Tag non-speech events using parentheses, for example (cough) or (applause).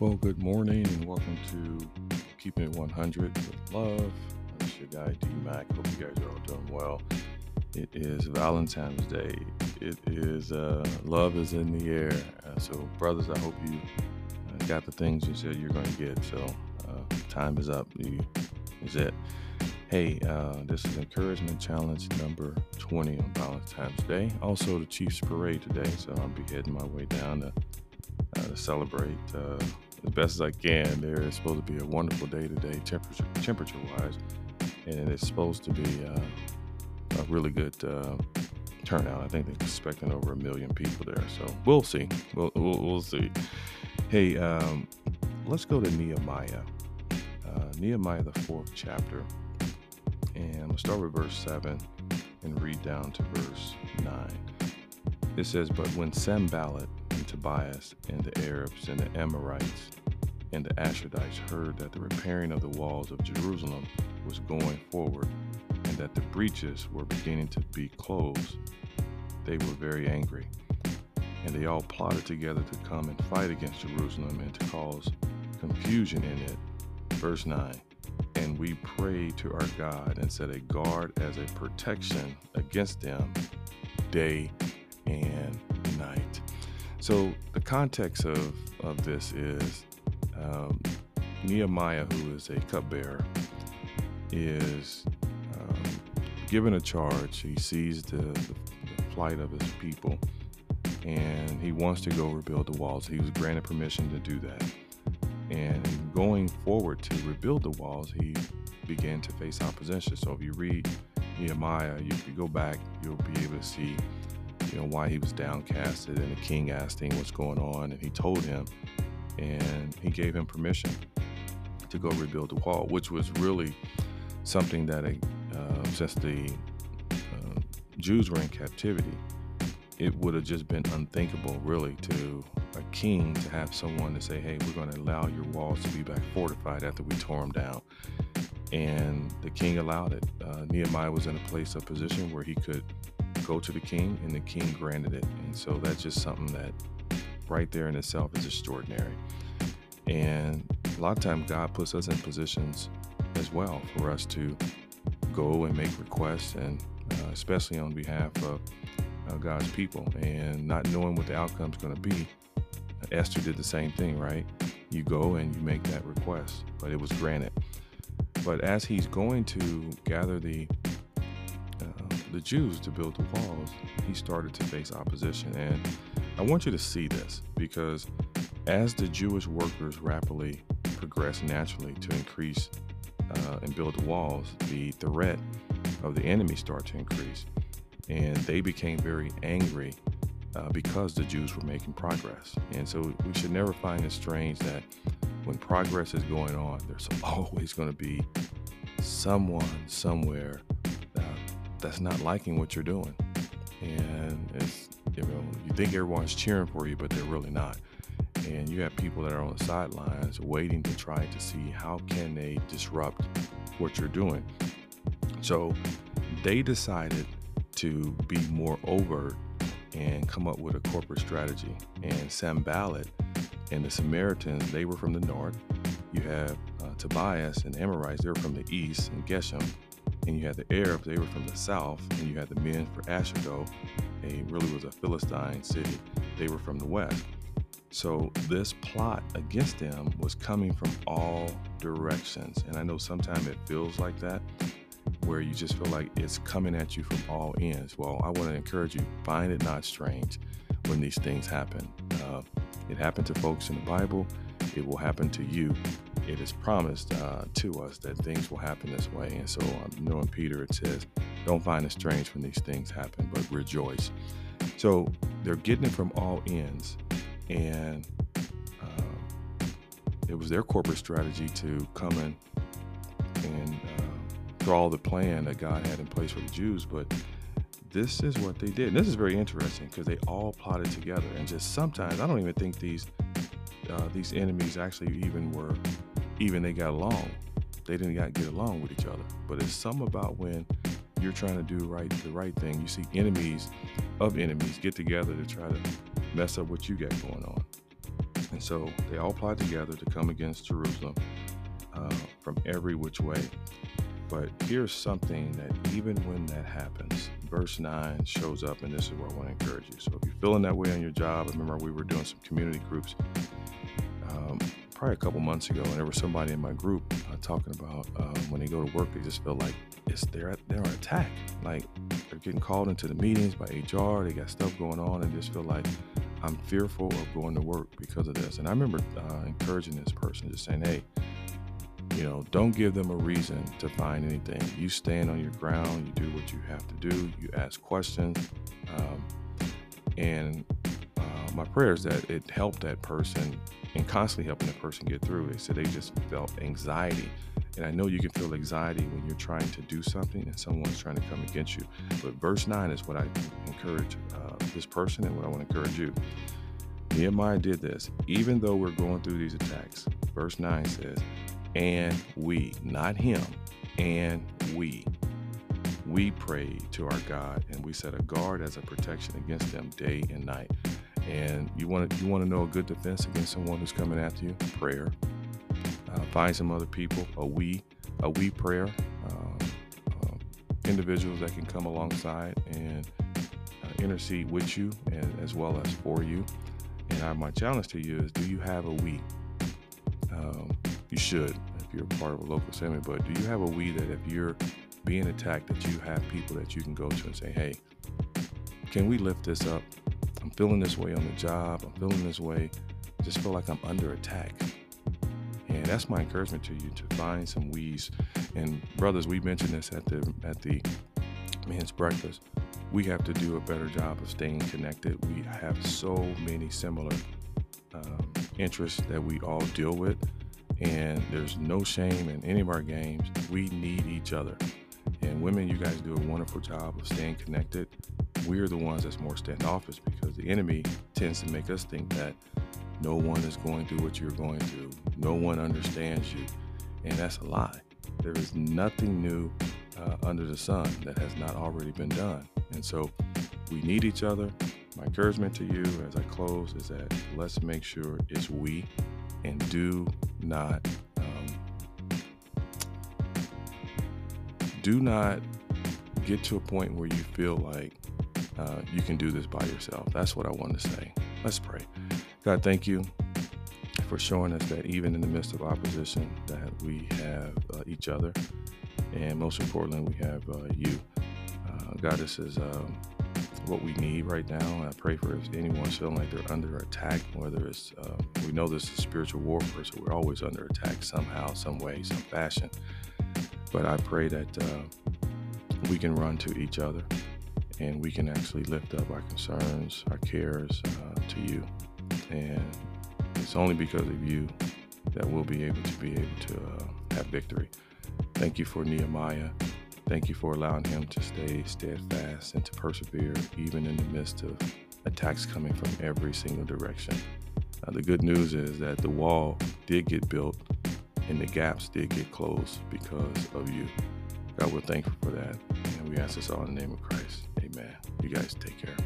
Well, good morning and welcome to Keeping It 100 with Love. It's your guy D Mac. Hope you guys are all doing well. It is Valentine's Day. It is uh, love is in the air. Uh, so, brothers, I hope you uh, got the things you said you're going to get. So, uh, time is up. You is it. Hey, uh, this is encouragement challenge number 20 on Valentine's Day. Also, the Chiefs parade today. So, I'll be heading my way down to uh, to celebrate as best as I can. There is supposed to be a wonderful day today, temperature temperature wise, and it's supposed to be uh, a really good uh, turnout. I think they're expecting over a million people there, so we'll see. We'll we'll, we'll see. Hey, um, let's go to Nehemiah. Uh, Nehemiah, the fourth chapter, and we'll start with verse seven and read down to verse nine. It says, "But when Sanballat and Tobias and the Arabs and the Amorites and the Ashdodites heard that the repairing of the walls of Jerusalem was going forward and that the breaches were beginning to be closed, they were very angry. And they all plotted together to come and fight against Jerusalem and to cause confusion in it. Verse 9 And we prayed to our God and set a guard as a protection against them day and night. So the context of, of this is um, Nehemiah, who is a cupbearer, is um, given a charge. He sees the, the, plight of his people and he wants to go rebuild the walls. He was granted permission to do that. And going forward to rebuild the walls, he began to face opposition. So if you read Nehemiah, you could go back, you'll be able to see, you know, why he was downcasted. And the king asked him what's going on, and he told him, and he gave him permission to go rebuild the wall, which was really something that, uh, since the uh, Jews were in captivity, it would have just been unthinkable, really, to a king to have someone to say, "Hey, we're going to allow your walls to be back fortified after we tore them down." And the king allowed it. Uh, Nehemiah was in a place of position where he could go to the king, and the king granted it. And so that's just something that, right there in itself, is extraordinary. And a lot of times, God puts us in positions as well for us to go and make requests, and uh, especially on behalf of uh, God's people and not knowing what the outcome is going to be. Esther did the same thing, right? You go and you make that request, but it was granted. But as he's going to gather the the Jews to build the walls, he started to face opposition. And I want you to see this because as the Jewish workers rapidly progress naturally to increase uh, and build the walls, the threat of the enemy start to increase and they became very angry uh, because the Jews were making progress. And so we should never find it strange that when progress is going on, there's (laughs) always going to be someone somewhere that's not liking what you're doing. And it's, you know, you think everyone's cheering for you, but they're really not. And you have people that are on the sidelines waiting to try to see how can they disrupt what you're doing. So they decided to be more overt and come up with a corporate strategy. And Sanballat and the Samaritans, they were from the north. You have uh, Tobias and Amorites, they were from the east, and Geshem. And you had the Arabs, they were from the south. And you had the men for Ashdod, a really was a Philistine city, they were from the west. So this plot against them was coming from all directions. And I know sometimes it feels like that, where you just feel like it's coming at you from all ends. Well, I want to encourage you find it not strange when these things happen. Uh, it happened to folks in the Bible, it will happen to you. It is promised uh, to us that things will happen this way. And so, um, knowing Peter, it says, Don't find it strange when these things happen, but rejoice. So, they're getting it from all ends. And uh, it was their corporate strategy to come in and uh, all the plan that God had in place for the Jews, but this is what they did. And this is very interesting because they all plotted together, and just sometimes I don't even think these uh, these enemies actually even were even they got along. They didn't got get along with each other. But it's some about when you're trying to do right the right thing. You see enemies of enemies get together to try to mess up what you got going on. And so they all plot together to come against Jerusalem uh, from every which way. But here's something that even when that happens, verse 9 shows up, and this is where I want to encourage you. So if you're feeling that way on your job, remember we were doing some community groups probably a couple months ago, and there was somebody in my group uh, talking about um, when they go to work, they just feel like it's they're they're on attack. Like they're getting called into the meetings by HR. They got stuff going on, and just feel like I'm fearful of going to work because of this. And I remember uh, encouraging this person, just saying, "Hey, you know, don't give them a reason to find anything. You stand on your ground. You do what you have to do. You ask questions, um, and my prayer is that it helped that person and constantly helping that person get through. They said they just felt anxiety. And I know you can feel anxiety when you're trying to do something and someone's trying to come against you. But verse 9 is what I encourage uh, this person and what I want to encourage you. Nehemiah did this. Even though we're going through these attacks, verse 9 says, and we, not him, and we. We prayed to our God and we set a guard as a protection against them day and night. And you want to you want to know a good defense against someone who's coming after you? Prayer. Uh, find some other people. A we, a we prayer. Uh, uh, individuals that can come alongside and uh, intercede with you and as well as for you. And I, my challenge to you is: Do you have a we? Um, you should if you're part of a local assembly. But do you have a we that if you're being attacked, that you have people that you can go to and say, "Hey, can we lift this up? I'm feeling this way on the job. I'm feeling this way. I just feel like I'm under attack. And that's my encouragement to you to find some we's. And brothers, we mentioned this at the at the men's breakfast. We have to do a better job of staying connected. We have so many similar um, interests that we all deal with, and there's no shame in any of our games. We need each other. And women, you guys do a wonderful job of staying connected we're the ones that's more standoffish because the enemy tends to make us think that no one is going through what you're going through, no one understands you, and that's a lie. There is nothing new uh, under the sun that has not already been done. And so we need each other. My encouragement to you as I close is that let's make sure it's we and do not um, do not get to a point where you feel like uh, you can do this by yourself. That's what I want to say. Let's pray. God, thank you for showing us that even in the midst of opposition, that we have uh, each other, and most importantly, we have uh, you. Uh, God, this is um, what we need right now. And I pray for if anyone's feeling like they're under attack, whether it's um, we know this is a spiritual warfare, so we're always under attack somehow, some way, some fashion. But I pray that uh, we can run to each other and we can actually lift up our concerns, our cares uh, to you. And it's only because of you that we'll be able to be able to uh, have victory. Thank you for Nehemiah. Thank you for allowing him to stay steadfast and to persevere even in the midst of attacks coming from every single direction. Uh, the good news is that the wall did get built and the gaps did get closed because of you. God, we're thankful for that. And we ask this all in the name of Christ. Amen. You guys take care.